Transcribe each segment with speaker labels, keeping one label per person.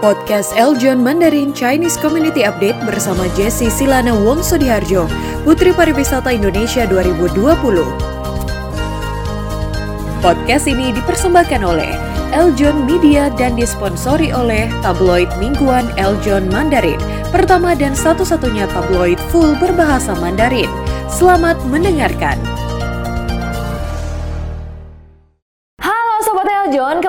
Speaker 1: Podcast Eljon Mandarin Chinese Community Update bersama Jesse Silana Wongso Diharjo, Putri Pariwisata Indonesia 2020. Podcast ini dipersembahkan oleh Eljon Media dan disponsori oleh tabloid mingguan Eljon Mandarin, pertama dan satu-satunya tabloid full berbahasa Mandarin. Selamat mendengarkan.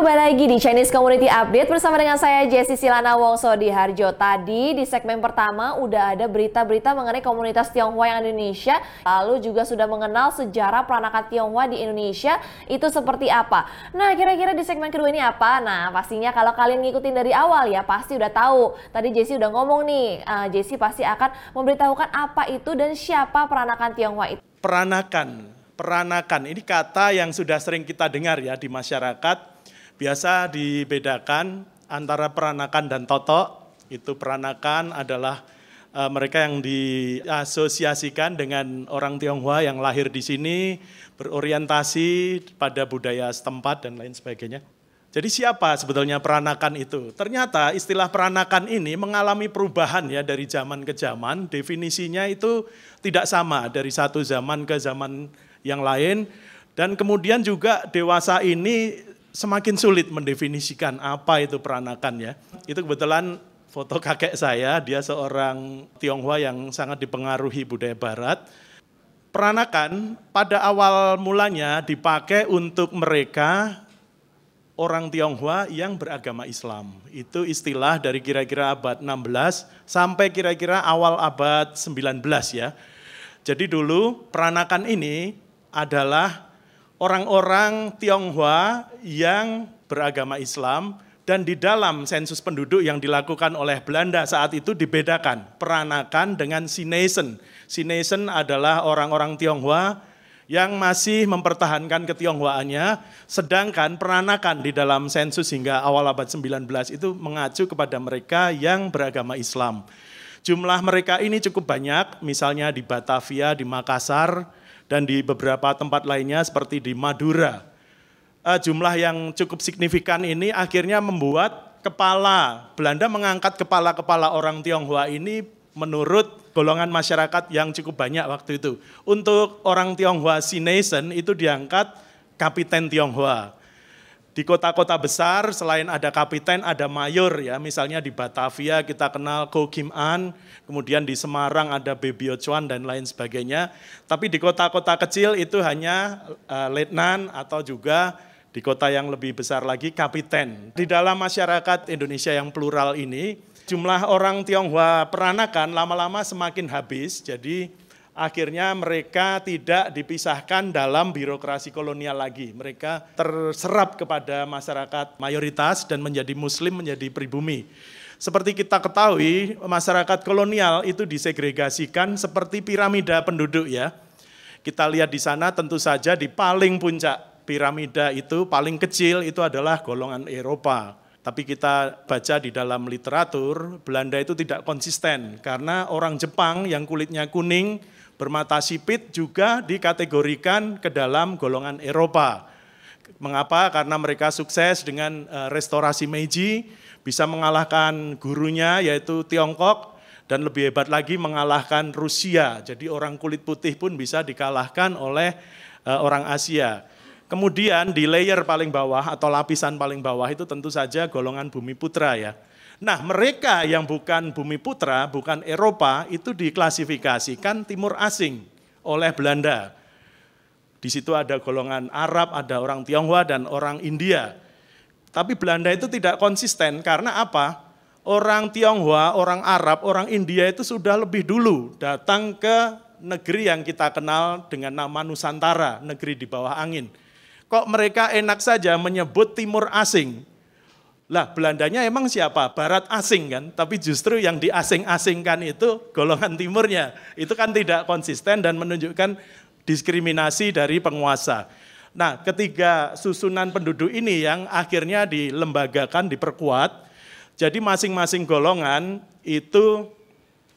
Speaker 2: Kembali lagi di Chinese Community Update bersama dengan saya Jessie Silana Wongso di Harjo. Tadi di segmen pertama udah ada berita-berita mengenai komunitas Tionghoa yang Indonesia, lalu juga sudah mengenal sejarah peranakan Tionghoa di Indonesia itu seperti apa. Nah, kira-kira di segmen kedua ini apa? Nah, pastinya kalau kalian ngikutin dari awal ya pasti udah tahu. Tadi Jessie udah ngomong nih, uh, Jessie pasti akan memberitahukan apa itu dan siapa peranakan Tionghoa itu.
Speaker 3: Peranakan peranakan ini kata yang sudah sering kita dengar ya di masyarakat biasa dibedakan antara peranakan dan totok itu peranakan adalah uh, mereka yang diasosiasikan dengan orang Tionghoa yang lahir di sini berorientasi pada budaya setempat dan lain sebagainya jadi siapa sebetulnya peranakan itu? Ternyata istilah peranakan ini mengalami perubahan ya dari zaman ke zaman. Definisinya itu tidak sama dari satu zaman ke zaman yang lain. Dan kemudian juga dewasa ini semakin sulit mendefinisikan apa itu peranakan ya. Itu kebetulan foto kakek saya, dia seorang Tionghoa yang sangat dipengaruhi budaya barat. Peranakan pada awal mulanya dipakai untuk mereka orang Tionghoa yang beragama Islam. Itu istilah dari kira-kira abad 16 sampai kira-kira awal abad 19 ya. Jadi dulu peranakan ini adalah orang-orang Tionghoa yang beragama Islam dan di dalam sensus penduduk yang dilakukan oleh Belanda saat itu dibedakan peranakan dengan Sinesen. Sinesen adalah orang-orang Tionghoa yang masih mempertahankan ketionghoaannya, sedangkan peranakan di dalam sensus hingga awal abad 19 itu mengacu kepada mereka yang beragama Islam. Jumlah mereka ini cukup banyak, misalnya di Batavia, di Makassar, dan di beberapa tempat lainnya seperti di Madura. Uh, jumlah yang cukup signifikan ini akhirnya membuat kepala, Belanda mengangkat kepala-kepala orang Tionghoa ini menurut golongan masyarakat yang cukup banyak waktu itu. Untuk orang Tionghoa Sinesen itu diangkat kapiten Tionghoa. Di kota-kota besar selain ada kapiten ada mayor ya, misalnya di Batavia kita kenal Ko Kim An, kemudian di Semarang ada Bebio Chuan dan lain sebagainya. Tapi di kota-kota kecil itu hanya uh, letnan atau juga di kota yang lebih besar lagi kapiten. Di dalam masyarakat Indonesia yang plural ini, jumlah orang Tionghoa peranakan lama-lama semakin habis, jadi akhirnya mereka tidak dipisahkan dalam birokrasi kolonial lagi. Mereka terserap kepada masyarakat mayoritas dan menjadi muslim, menjadi pribumi. Seperti kita ketahui, masyarakat kolonial itu disegregasikan seperti piramida penduduk ya. Kita lihat di sana tentu saja di paling puncak piramida itu paling kecil itu adalah golongan Eropa. Tapi kita baca di dalam literatur, Belanda itu tidak konsisten karena orang Jepang yang kulitnya kuning, bermata sipit juga dikategorikan ke dalam golongan Eropa. Mengapa? Karena mereka sukses dengan eh, restorasi Meiji, bisa mengalahkan gurunya yaitu Tiongkok, dan lebih hebat lagi mengalahkan Rusia. Jadi orang kulit putih pun bisa dikalahkan oleh eh, orang Asia. Kemudian di layer paling bawah atau lapisan paling bawah itu tentu saja golongan bumi putra ya. Nah mereka yang bukan bumi putra, bukan Eropa itu diklasifikasikan timur asing oleh Belanda. Di situ ada golongan Arab, ada orang Tionghoa dan orang India. Tapi Belanda itu tidak konsisten karena apa? Orang Tionghoa, orang Arab, orang India itu sudah lebih dulu datang ke negeri yang kita kenal dengan nama Nusantara, negeri di bawah angin kok mereka enak saja menyebut timur asing. Lah Belandanya emang siapa? Barat asing kan, tapi justru yang diasing-asingkan itu golongan timurnya. Itu kan tidak konsisten dan menunjukkan diskriminasi dari penguasa. Nah ketiga susunan penduduk ini yang akhirnya dilembagakan, diperkuat, jadi masing-masing golongan itu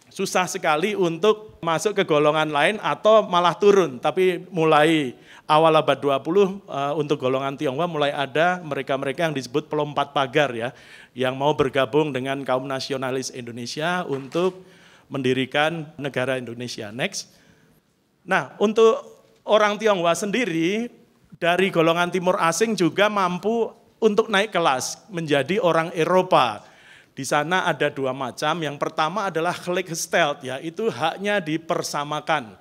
Speaker 3: susah sekali untuk masuk ke golongan lain atau malah turun, tapi mulai awal abad 20 uh, untuk golongan Tionghoa mulai ada mereka-mereka yang disebut pelompat pagar ya, yang mau bergabung dengan kaum nasionalis Indonesia untuk mendirikan negara Indonesia. Next. Nah, untuk orang Tionghoa sendiri dari golongan timur asing juga mampu untuk naik kelas menjadi orang Eropa. Di sana ada dua macam. Yang pertama adalah gelijkgesteld, ya itu haknya dipersamakan.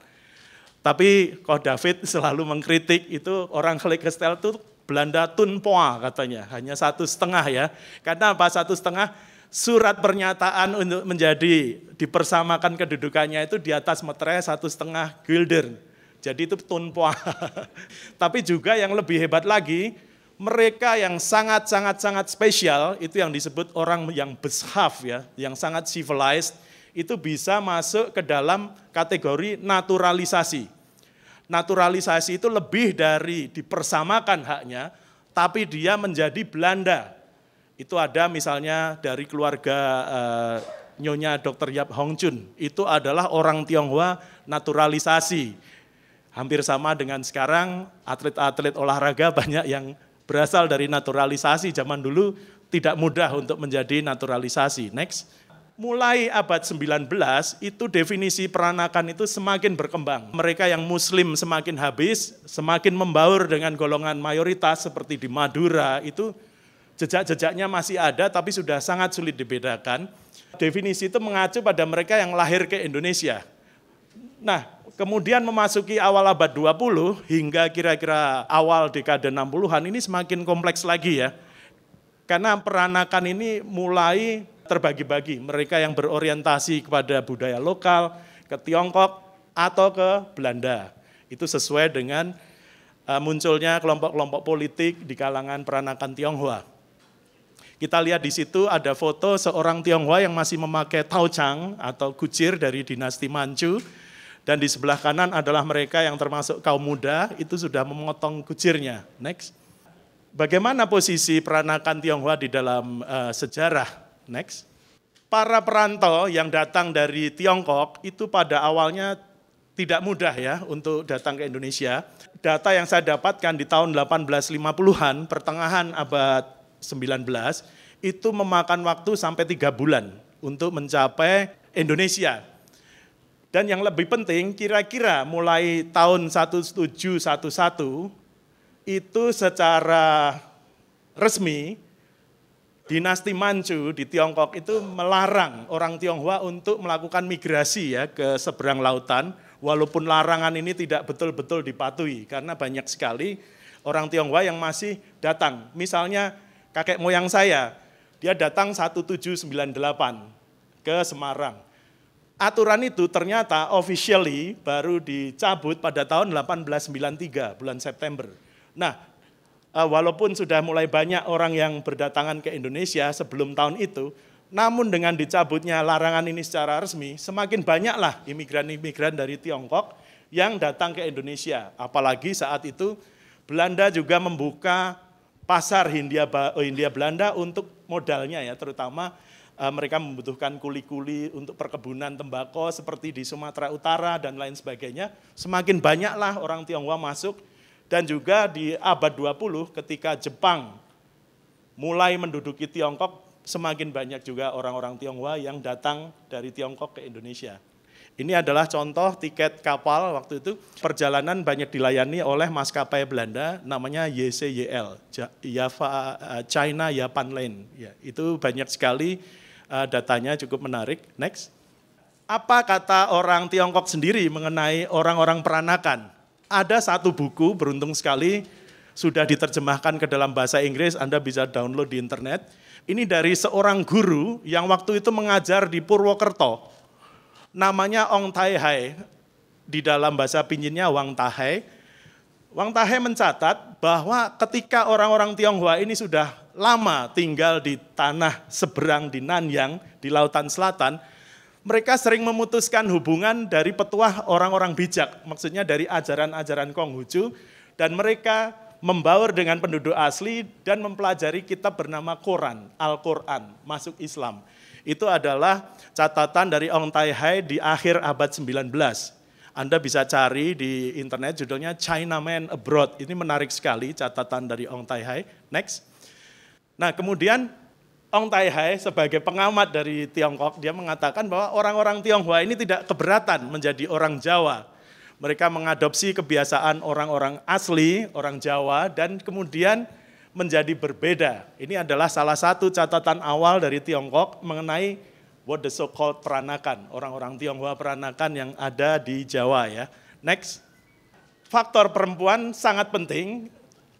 Speaker 3: Tapi kok David selalu mengkritik itu orang gelijkgesteld itu Belanda tunpoa katanya, hanya satu setengah ya. Karena apa satu setengah? Surat pernyataan untuk menjadi dipersamakan kedudukannya itu di atas meterai satu setengah gulden. Jadi itu tunpoa. Tapi juga yang lebih hebat lagi, mereka yang sangat-sangat-sangat spesial, itu yang disebut orang yang beshaf ya, yang sangat civilized, itu bisa masuk ke dalam kategori naturalisasi. Naturalisasi itu lebih dari dipersamakan haknya, tapi dia menjadi Belanda. Itu ada misalnya dari keluarga uh, Nyonya Dr. Yap Hong Chun, itu adalah orang Tionghoa naturalisasi. Hampir sama dengan sekarang atlet-atlet olahraga banyak yang berasal dari naturalisasi zaman dulu tidak mudah untuk menjadi naturalisasi. Next. Mulai abad 19 itu definisi peranakan itu semakin berkembang. Mereka yang muslim semakin habis, semakin membaur dengan golongan mayoritas seperti di Madura itu jejak-jejaknya masih ada tapi sudah sangat sulit dibedakan. Definisi itu mengacu pada mereka yang lahir ke Indonesia. Nah, kemudian memasuki awal abad 20 hingga kira-kira awal dekade 60-an ini semakin kompleks lagi ya. Karena peranakan ini mulai terbagi-bagi. Mereka yang berorientasi kepada budaya lokal, ke Tiongkok, atau ke Belanda. Itu sesuai dengan uh, munculnya kelompok-kelompok politik di kalangan peranakan Tionghoa. Kita lihat di situ ada foto seorang Tionghoa yang masih memakai tauchang atau kucir dari dinasti Manchu dan di sebelah kanan adalah mereka yang termasuk kaum muda, itu sudah memotong kucirnya. Next. Bagaimana posisi peranakan Tionghoa di dalam uh, sejarah? Next. Para perantau yang datang dari Tiongkok itu pada awalnya tidak mudah ya untuk datang ke Indonesia. Data yang saya dapatkan di tahun 1850-an, pertengahan abad 19, itu memakan waktu sampai tiga bulan untuk mencapai Indonesia. Dan yang lebih penting, kira-kira mulai tahun 1711 itu secara resmi dinasti Manchu di Tiongkok itu melarang orang Tionghoa untuk melakukan migrasi ya ke seberang lautan, walaupun larangan ini tidak betul-betul dipatuhi karena banyak sekali orang Tionghoa yang masih datang. Misalnya kakek moyang saya, dia datang 1798 ke Semarang aturan itu ternyata officially baru dicabut pada tahun 1893 bulan September. Nah, walaupun sudah mulai banyak orang yang berdatangan ke Indonesia sebelum tahun itu, namun dengan dicabutnya larangan ini secara resmi, semakin banyaklah imigran-imigran dari Tiongkok yang datang ke Indonesia. Apalagi saat itu Belanda juga membuka pasar Hindia, Hindia Belanda untuk modalnya ya, terutama Eh, mereka membutuhkan kuli-kuli untuk perkebunan tembakau seperti di Sumatera Utara dan lain sebagainya. Semakin banyaklah orang Tionghoa masuk dan juga di abad 20 ketika Jepang mulai menduduki Tiongkok, semakin banyak juga orang-orang Tionghoa yang datang dari Tiongkok ke Indonesia. Ini adalah contoh tiket kapal waktu itu perjalanan banyak dilayani oleh maskapai Belanda namanya YCYL, Java eh, China Japan Line. Ya, itu banyak sekali uh, datanya cukup menarik. Next. Apa kata orang Tiongkok sendiri mengenai orang-orang peranakan? Ada satu buku, beruntung sekali, sudah diterjemahkan ke dalam bahasa Inggris, Anda bisa download di internet. Ini dari seorang guru yang waktu itu mengajar di Purwokerto. Namanya Ong Tai Hai, di dalam bahasa pinjinnya Wang Tahai. Wang Tahai mencatat bahwa ketika orang-orang Tionghoa ini sudah lama tinggal di tanah seberang di Nanyang, di Lautan Selatan, mereka sering memutuskan hubungan dari petuah orang-orang bijak, maksudnya dari ajaran-ajaran Konghucu, dan mereka membaur dengan penduduk asli dan mempelajari kitab bernama Quran, Al-Quran, masuk Islam. Itu adalah catatan dari Ong Tai Hai di akhir abad 19. Anda bisa cari di internet judulnya Chinaman Abroad. Ini menarik sekali catatan dari Ong Tai Hai. Next. Nah kemudian Ong Tai Hai sebagai pengamat dari Tiongkok, dia mengatakan bahwa orang-orang Tionghoa ini tidak keberatan menjadi orang Jawa. Mereka mengadopsi kebiasaan orang-orang asli, orang Jawa, dan kemudian menjadi berbeda. Ini adalah salah satu catatan awal dari Tiongkok mengenai what the so called peranakan, orang-orang Tionghoa peranakan yang ada di Jawa ya. Next. Faktor perempuan sangat penting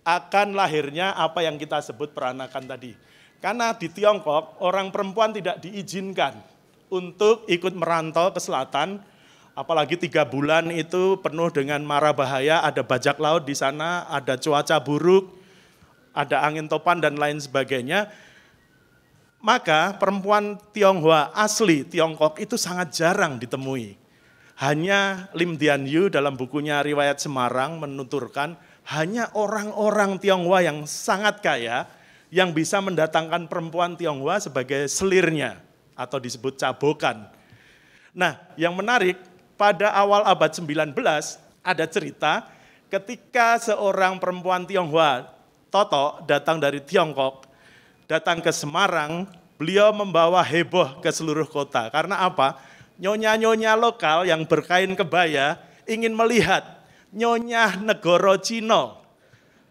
Speaker 3: akan lahirnya apa yang kita sebut peranakan tadi. Karena di Tiongkok orang perempuan tidak diizinkan untuk ikut merantau ke selatan, apalagi tiga bulan itu penuh dengan mara bahaya, ada bajak laut di sana, ada cuaca buruk, ada angin topan dan lain sebagainya maka perempuan Tionghoa asli Tiongkok itu sangat jarang ditemui. Hanya Lim Dian Yu dalam bukunya Riwayat Semarang menuturkan hanya orang-orang Tionghoa yang sangat kaya yang bisa mendatangkan perempuan Tionghoa sebagai selirnya atau disebut cabokan. Nah, yang menarik pada awal abad 19 ada cerita ketika seorang perempuan Tionghoa Toto datang dari Tiongkok datang ke Semarang, beliau membawa heboh ke seluruh kota. Karena apa? Nyonya-nyonya lokal yang berkain kebaya ingin melihat nyonya negoro Cino,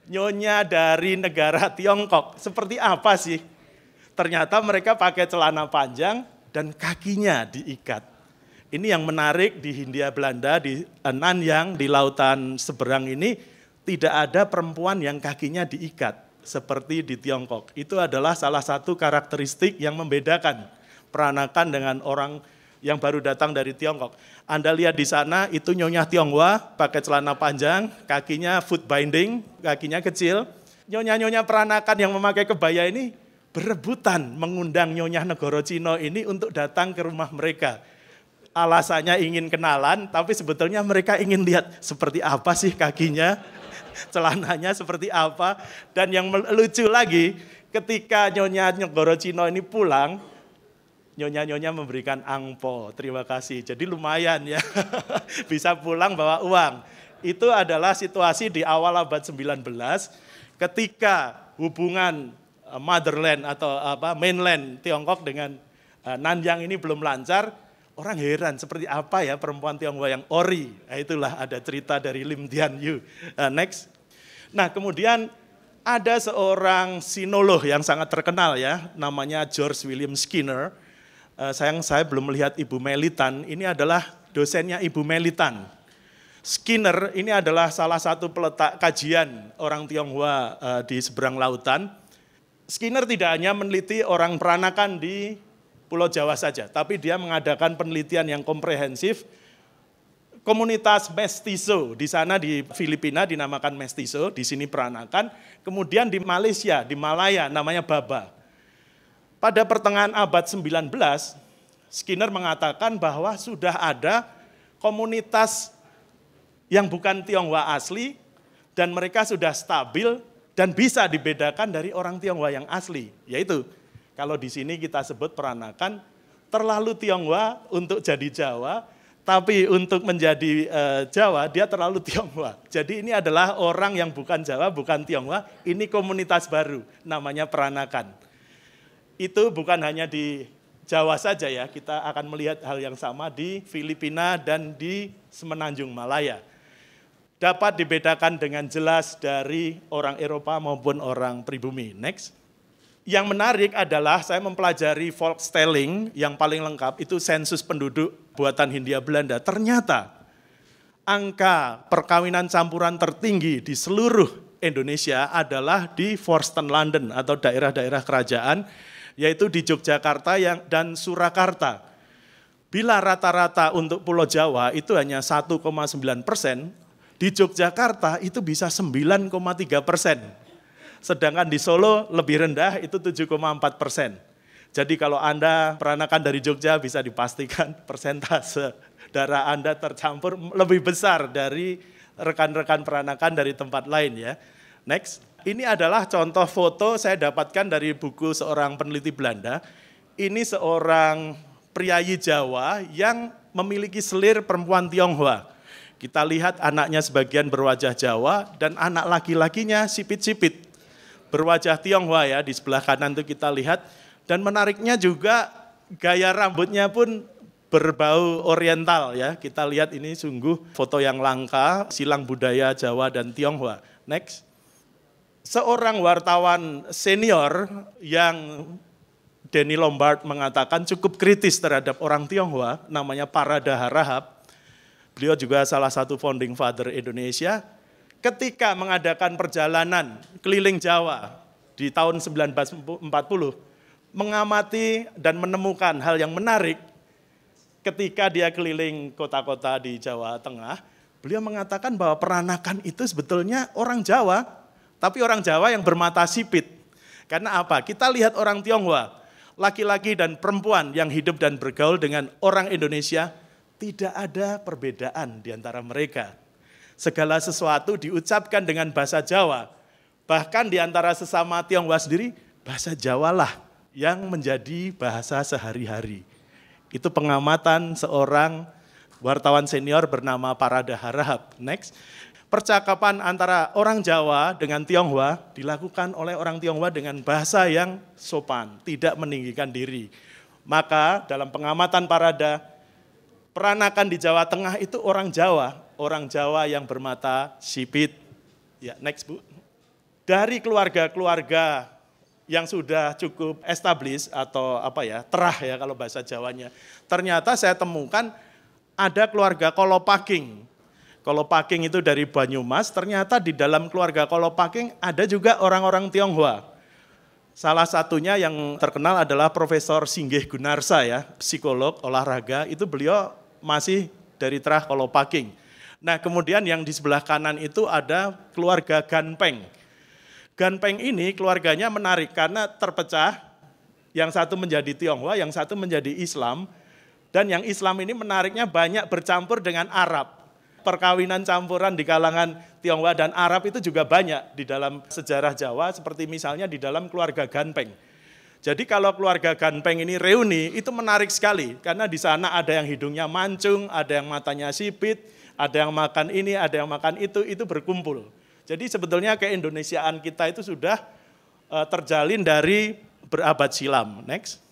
Speaker 3: nyonya dari negara Tiongkok. Seperti apa sih? Ternyata mereka pakai celana panjang dan kakinya diikat. Ini yang menarik di Hindia Belanda, di Nanyang, di lautan seberang ini, tidak ada perempuan yang kakinya diikat seperti di Tiongkok. Itu adalah salah satu karakteristik yang membedakan peranakan dengan orang yang baru datang dari Tiongkok. Anda lihat di sana itu nyonya Tionghoa pakai celana panjang, kakinya foot binding, kakinya kecil. Nyonya-nyonya peranakan yang memakai kebaya ini berebutan mengundang nyonya negoro Cino ini untuk datang ke rumah mereka. Alasannya ingin kenalan, tapi sebetulnya mereka ingin lihat seperti apa sih kakinya, celananya seperti apa. Dan yang lucu lagi, ketika Nyonya Nyegoro Cino ini pulang, Nyonya-nyonya memberikan angpo, terima kasih. Jadi lumayan ya, bisa pulang bawa uang. Itu adalah situasi di awal abad 19 ketika hubungan eh, motherland atau apa mainland Tiongkok dengan uh, Nanyang ini belum lancar, orang heran seperti apa ya perempuan Tionghoa yang ori. Nah, itulah ada cerita dari Lim Dian Yu. Next. Nah kemudian ada seorang sinolog yang sangat terkenal ya, namanya George William Skinner. Uh, sayang saya belum melihat Ibu Melitan, ini adalah dosennya Ibu Melitan. Skinner ini adalah salah satu peletak kajian orang Tionghoa uh, di seberang lautan. Skinner tidak hanya meneliti orang peranakan di Pulau Jawa saja, tapi dia mengadakan penelitian yang komprehensif. Komunitas mestizo di sana di Filipina dinamakan mestizo, di sini peranakan. Kemudian di Malaysia, di Malaya namanya Baba. Pada pertengahan abad 19, Skinner mengatakan bahwa sudah ada komunitas yang bukan Tionghoa asli dan mereka sudah stabil dan bisa dibedakan dari orang Tionghoa yang asli, yaitu kalau di sini kita sebut peranakan terlalu Tionghoa untuk jadi Jawa, tapi untuk menjadi e, Jawa dia terlalu Tionghoa. Jadi ini adalah orang yang bukan Jawa, bukan Tionghoa, ini komunitas baru namanya peranakan. Itu bukan hanya di Jawa saja ya, kita akan melihat hal yang sama di Filipina dan di Semenanjung Malaya. Dapat dibedakan dengan jelas dari orang Eropa maupun orang pribumi. Next. Yang menarik adalah saya mempelajari Volkstelling yang paling lengkap itu sensus penduduk buatan Hindia Belanda. Ternyata angka perkawinan campuran tertinggi di seluruh Indonesia adalah di Forsten London atau daerah-daerah kerajaan yaitu di Yogyakarta yang dan Surakarta. Bila rata-rata untuk Pulau Jawa itu hanya 1,9 persen, di Yogyakarta itu bisa 9,3 persen. Sedangkan di Solo lebih rendah itu 7,4 persen. Jadi kalau Anda peranakan dari Jogja bisa dipastikan persentase darah Anda tercampur lebih besar dari rekan-rekan peranakan dari tempat lain ya. Next. Ini adalah contoh foto saya dapatkan dari buku seorang peneliti Belanda. Ini seorang priayi Jawa yang memiliki selir perempuan Tionghoa. Kita lihat anaknya sebagian berwajah Jawa dan anak laki-lakinya sipit-sipit. Berwajah Tionghoa ya, di sebelah kanan itu kita lihat. Dan menariknya juga gaya rambutnya pun berbau oriental ya. Kita lihat ini sungguh foto yang langka, silang budaya Jawa dan Tionghoa. Next. Seorang wartawan senior yang Denny Lombard mengatakan cukup kritis terhadap orang Tionghoa, namanya Parada Harahap. Beliau juga salah satu founding father Indonesia. Ketika mengadakan perjalanan keliling Jawa di tahun 1940, mengamati dan menemukan hal yang menarik ketika dia keliling kota-kota di Jawa Tengah, beliau mengatakan bahwa peranakan itu sebetulnya orang Jawa, tapi orang Jawa yang bermata sipit. Karena apa? Kita lihat orang Tionghoa, laki-laki dan perempuan yang hidup dan bergaul dengan orang Indonesia tidak ada perbedaan di antara mereka. Segala sesuatu diucapkan dengan bahasa Jawa. Bahkan di antara sesama Tionghoa sendiri, bahasa Jawa lah yang menjadi bahasa sehari-hari. Itu pengamatan seorang wartawan senior bernama Parada Harahap. Next. Percakapan antara orang Jawa dengan Tionghoa dilakukan oleh orang Tionghoa dengan bahasa yang sopan, tidak meninggikan diri. Maka dalam pengamatan Parada, peranakan di Jawa Tengah itu orang Jawa, orang Jawa yang bermata sipit. Ya, next Bu. Dari keluarga-keluarga yang sudah cukup established atau apa ya, terah ya kalau bahasa Jawanya. Ternyata saya temukan ada keluarga Kolopaking. Kolopaking itu dari Banyumas, ternyata di dalam keluarga Kolopaking ada juga orang-orang Tionghoa. Salah satunya yang terkenal adalah Profesor Singgih Gunarsa ya, psikolog olahraga, itu beliau masih dari Terah Kolopaking. Nah kemudian yang di sebelah kanan itu ada keluarga Ganpeng. Ganpeng ini keluarganya menarik karena terpecah, yang satu menjadi Tionghoa, yang satu menjadi Islam, dan yang Islam ini menariknya banyak bercampur dengan Arab. Perkawinan campuran di kalangan Tionghoa dan Arab itu juga banyak di dalam sejarah Jawa, seperti misalnya di dalam keluarga Ganpeng. Jadi kalau keluarga Ganpeng ini reuni itu menarik sekali karena di sana ada yang hidungnya mancung, ada yang matanya sipit, ada yang makan ini, ada yang makan itu, itu berkumpul. Jadi sebetulnya keindonesiaan kita itu sudah uh, terjalin dari berabad silam. Next.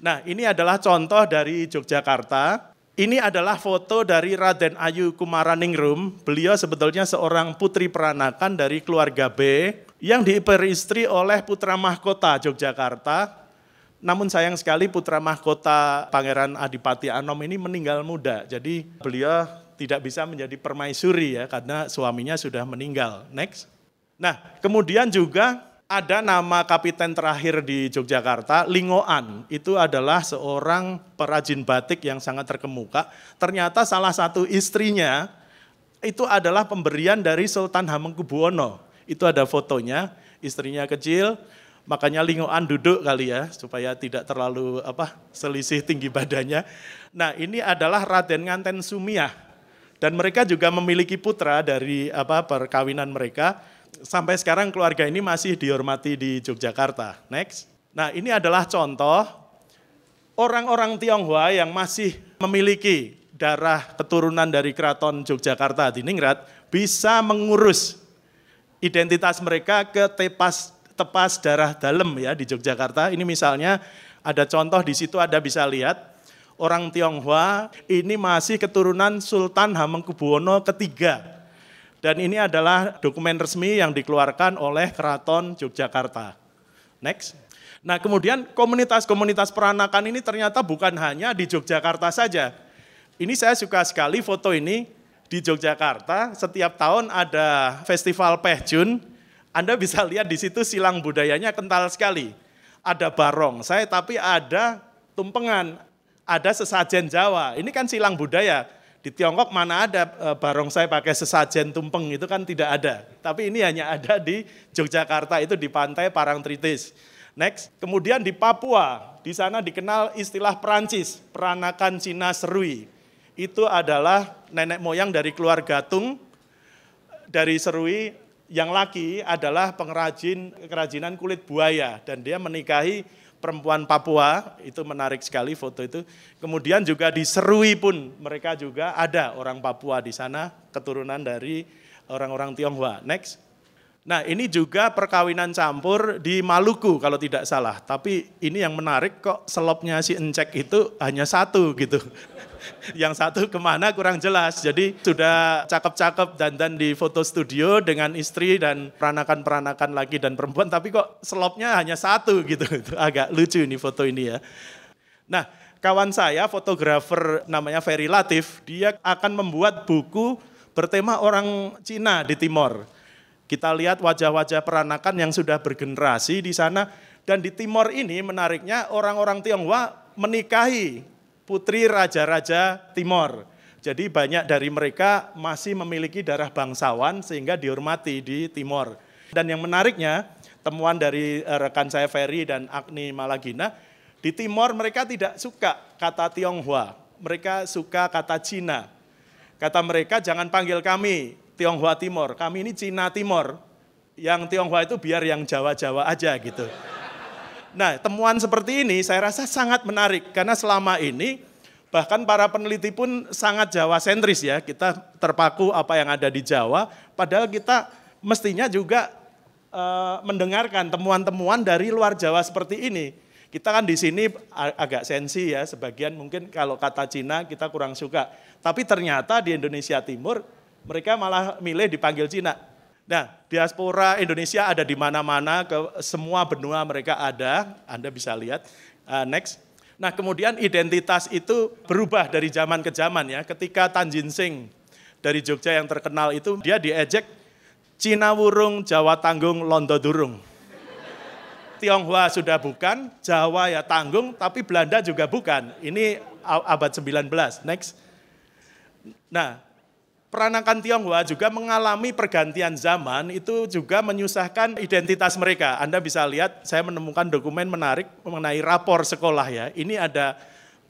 Speaker 3: Nah, ini adalah contoh dari Yogyakarta. Ini adalah foto dari Raden Ayu Kumaraningrum. Beliau sebetulnya seorang putri peranakan dari keluarga B yang diperistri oleh putra mahkota Yogyakarta. Namun sayang sekali putra mahkota Pangeran Adipati Anom ini meninggal muda. Jadi beliau tidak bisa menjadi permaisuri ya karena suaminya sudah meninggal. Next. Nah, kemudian juga ada nama kapiten terakhir di Yogyakarta, Lingoan. Itu adalah seorang perajin batik yang sangat terkemuka. Ternyata salah satu istrinya itu adalah pemberian dari Sultan Hamengkubuwono itu ada fotonya, istrinya kecil, makanya lingoan duduk kali ya supaya tidak terlalu apa selisih tinggi badannya. Nah ini adalah Raden Nganten Sumiah dan mereka juga memiliki putra dari apa perkawinan mereka. Sampai sekarang keluarga ini masih dihormati di Yogyakarta. Next. Nah ini adalah contoh orang-orang Tionghoa yang masih memiliki darah keturunan dari keraton Yogyakarta di Ningrat bisa mengurus identitas mereka ke tepas tepas darah dalam ya di Yogyakarta. Ini misalnya ada contoh di situ ada bisa lihat orang Tionghoa ini masih keturunan Sultan Hamengkubuwono ketiga. Dan ini adalah dokumen resmi yang dikeluarkan oleh Keraton Yogyakarta. Next. Nah kemudian komunitas-komunitas peranakan ini ternyata bukan hanya di Yogyakarta saja. Ini saya suka sekali foto ini di Yogyakarta setiap tahun ada festival Pehjun. Anda bisa lihat di situ silang budayanya kental sekali. Ada barongsai tapi ada tumpengan, ada sesajen Jawa. Ini kan silang budaya. Di Tiongkok mana ada e, barongsai pakai sesajen tumpeng itu kan tidak ada. Tapi ini hanya ada di Yogyakarta itu di pantai Parangtritis. Next, kemudian di Papua, di sana dikenal istilah Perancis, peranakan Cina Serui itu adalah nenek moyang dari keluarga Tung dari Serui yang laki adalah pengrajin kerajinan kulit buaya dan dia menikahi perempuan Papua, itu menarik sekali foto itu. Kemudian juga di Serui pun mereka juga ada orang Papua di sana, keturunan dari orang-orang Tionghoa. Next. Nah ini juga perkawinan campur di Maluku kalau tidak salah. Tapi ini yang menarik kok selopnya si Encek itu hanya satu gitu. yang satu ke mana kurang jelas. Jadi sudah cakep-cakep dan di foto studio dengan istri dan peranakan-peranakan lagi dan perempuan. Tapi kok selopnya hanya satu gitu. Itu agak lucu ini foto ini ya. Nah kawan saya fotografer namanya Ferry Latif. Dia akan membuat buku bertema orang Cina di Timor kita lihat wajah-wajah peranakan yang sudah bergenerasi di sana. Dan di Timor ini menariknya orang-orang Tionghoa menikahi putri raja-raja Timor. Jadi banyak dari mereka masih memiliki darah bangsawan sehingga dihormati di Timor. Dan yang menariknya, temuan dari eh, rekan saya Ferry dan Agni Malagina, di Timor mereka tidak suka kata Tionghoa, mereka suka kata Cina. Kata mereka jangan panggil kami Tionghoa Timur, kami ini Cina Timur. Yang Tionghoa itu biar yang Jawa-Jawa aja gitu. Nah, temuan seperti ini saya rasa sangat menarik karena selama ini bahkan para peneliti pun sangat Jawa sentris ya. Kita terpaku apa yang ada di Jawa, padahal kita mestinya juga uh, mendengarkan temuan-temuan dari luar Jawa seperti ini. Kita kan di sini agak sensi ya, sebagian mungkin kalau kata Cina kita kurang suka. Tapi ternyata di Indonesia Timur mereka malah milih dipanggil Cina. Nah, diaspora Indonesia ada di mana-mana, ke semua benua mereka ada, Anda bisa lihat. Uh, next. Nah, kemudian identitas itu berubah dari zaman ke zaman ya. Ketika Tanjin Sing dari Jogja yang terkenal itu, dia diejek Cina Wurung, Jawa Tanggung, Londo Durung. Tionghoa sudah bukan, Jawa ya tanggung, tapi Belanda juga bukan. Ini abad 19. Next. Nah, peranakan Tionghoa juga mengalami pergantian zaman itu juga menyusahkan identitas mereka. Anda bisa lihat saya menemukan dokumen menarik mengenai rapor sekolah ya. Ini ada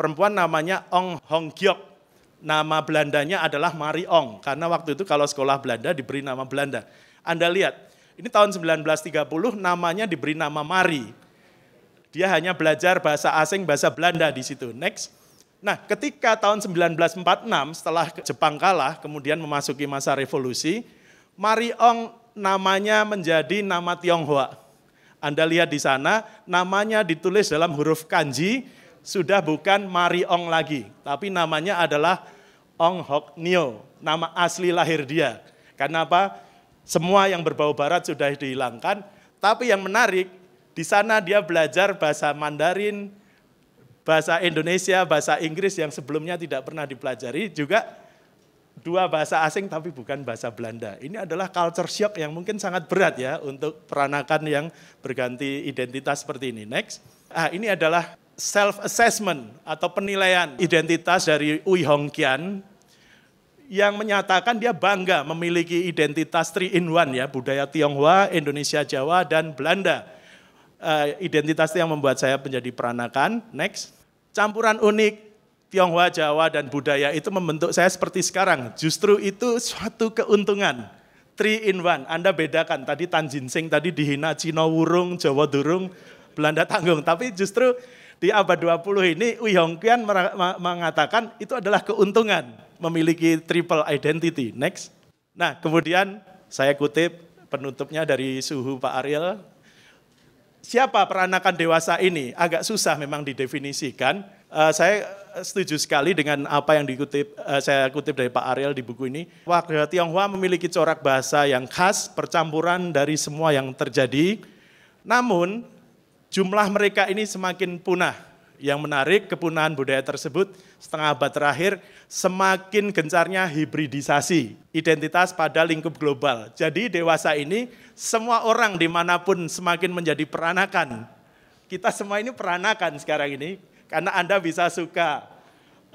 Speaker 3: perempuan namanya Ong Hong Gyok. Nama Belandanya adalah Mari Ong karena waktu itu kalau sekolah Belanda diberi nama Belanda. Anda lihat, ini tahun 1930 namanya diberi nama Mari. Dia hanya belajar bahasa asing, bahasa Belanda di situ. Next. Nah, ketika tahun 1946 setelah Jepang kalah, kemudian memasuki masa revolusi, Mariong namanya menjadi nama Tionghoa. Anda lihat di sana, namanya ditulis dalam huruf kanji, sudah bukan Mariong lagi, tapi namanya adalah Ong Hok Nio, nama asli lahir dia. Karena apa? Semua yang berbau barat sudah dihilangkan, tapi yang menarik, di sana dia belajar bahasa Mandarin, bahasa Indonesia, bahasa Inggris yang sebelumnya tidak pernah dipelajari, juga dua bahasa asing tapi bukan bahasa Belanda. Ini adalah culture shock yang mungkin sangat berat ya untuk peranakan yang berganti identitas seperti ini. Next. Ah, ini adalah self assessment atau penilaian identitas dari Ui Hongkian yang menyatakan dia bangga memiliki identitas three in one ya, budaya Tionghoa, Indonesia, Jawa dan Belanda uh, identitas yang membuat saya menjadi peranakan. Next, campuran unik Tionghoa, Jawa, dan budaya itu membentuk saya seperti sekarang. Justru itu suatu keuntungan. Three in one, Anda bedakan. Tadi Tanjin Sing, tadi dihina Cina Wurung, Jawa Durung, Belanda Tanggung. Tapi justru di abad 20 ini Ui Hongkian mengatakan itu adalah keuntungan memiliki triple identity. Next. Nah kemudian saya kutip penutupnya dari suhu Pak Ariel, siapa peranakan dewasa ini? Agak susah memang didefinisikan. Uh, saya setuju sekali dengan apa yang dikutip uh, saya kutip dari Pak Ariel di buku ini. Warga Tionghoa memiliki corak bahasa yang khas, percampuran dari semua yang terjadi. Namun jumlah mereka ini semakin punah yang menarik kepunahan budaya tersebut setengah abad terakhir semakin gencarnya hibridisasi identitas pada lingkup global. Jadi dewasa ini semua orang di mana pun semakin menjadi peranakan. Kita semua ini peranakan sekarang ini karena Anda bisa suka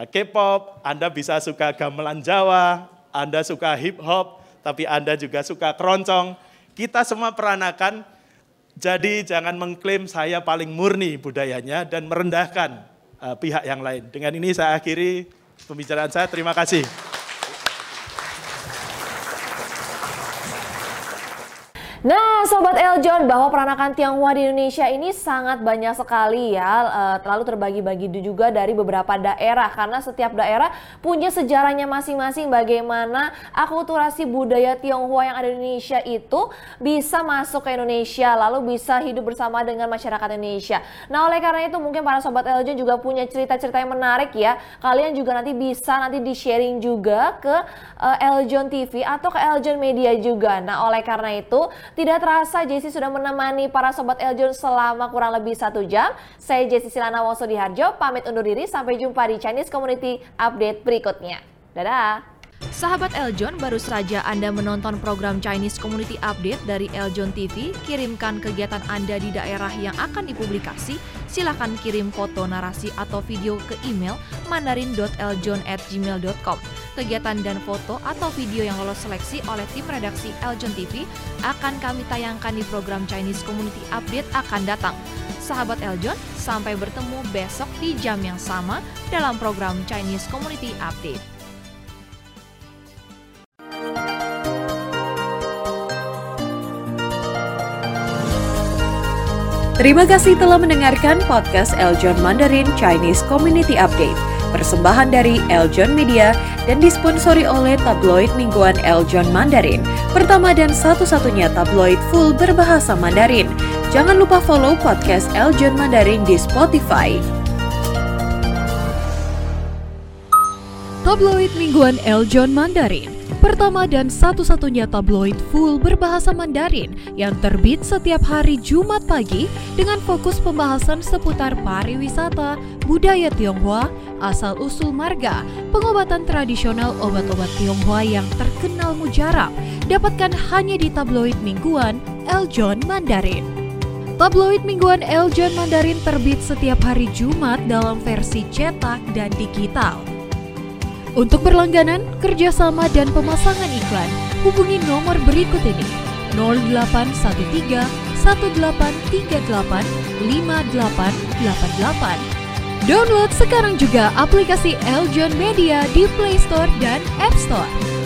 Speaker 3: K-pop, Anda bisa suka gamelan Jawa, Anda suka hip hop, tapi Anda juga suka keroncong. Kita semua peranakan jadi jangan mengklaim saya paling murni budayanya dan merendahkan uh, pihak yang lain. Dengan ini saya akhiri pembicaraan saya. Terima kasih.
Speaker 2: Nah, Sobat Eljon, bahwa peranakan Tionghoa di Indonesia ini sangat banyak sekali ya, terlalu terbagi-bagi juga dari beberapa daerah, karena setiap daerah punya sejarahnya masing-masing. Bagaimana akulturasi budaya Tionghoa yang ada di Indonesia itu bisa masuk ke Indonesia, lalu bisa hidup bersama dengan masyarakat Indonesia. Nah, oleh karena itu mungkin para Sobat Eljon juga punya cerita-cerita yang menarik ya, kalian juga nanti bisa nanti di-sharing juga ke uh, Eljon TV atau ke Eljon Media juga. Nah, oleh karena itu, tidak terasa Jesse sudah menemani para Sobat Eljon selama kurang lebih satu jam. Saya Jesse Silana Wongso Diharjo, pamit undur diri. Sampai jumpa di Chinese Community Update berikutnya. Dadah!
Speaker 1: Sahabat Eljon, baru saja Anda menonton program Chinese Community Update dari Eljon TV. Kirimkan kegiatan Anda di daerah yang akan dipublikasi. Silahkan kirim foto, narasi, atau video ke email mandarin.eljon@gmail.com. Kegiatan dan foto atau video yang lolos seleksi oleh tim redaksi Eljon TV akan kami tayangkan di program Chinese Community Update akan datang. Sahabat Eljon, sampai bertemu besok di jam yang sama dalam program Chinese Community Update. Terima kasih telah mendengarkan podcast Eljon Mandarin Chinese Community Update. Persembahan dari Eljon Media dan disponsori oleh tabloid mingguan Eljon Mandarin. Pertama dan satu-satunya tabloid full berbahasa Mandarin. Jangan lupa follow podcast Eljon Mandarin di Spotify. Tabloid mingguan Eljon Mandarin pertama dan satu-satunya tabloid full berbahasa Mandarin yang terbit setiap hari Jumat pagi dengan fokus pembahasan seputar pariwisata, budaya Tionghoa, asal-usul marga, pengobatan tradisional obat-obat Tionghoa yang terkenal mujarab, dapatkan hanya di tabloid mingguan Eljon Mandarin. Tabloid mingguan Eljon Mandarin terbit setiap hari Jumat dalam versi cetak dan digital. Untuk berlangganan, kerjasama dan pemasangan iklan, hubungi nomor berikut ini 0813 1838 5888. Download sekarang juga aplikasi Eljon Media di Play Store dan App Store.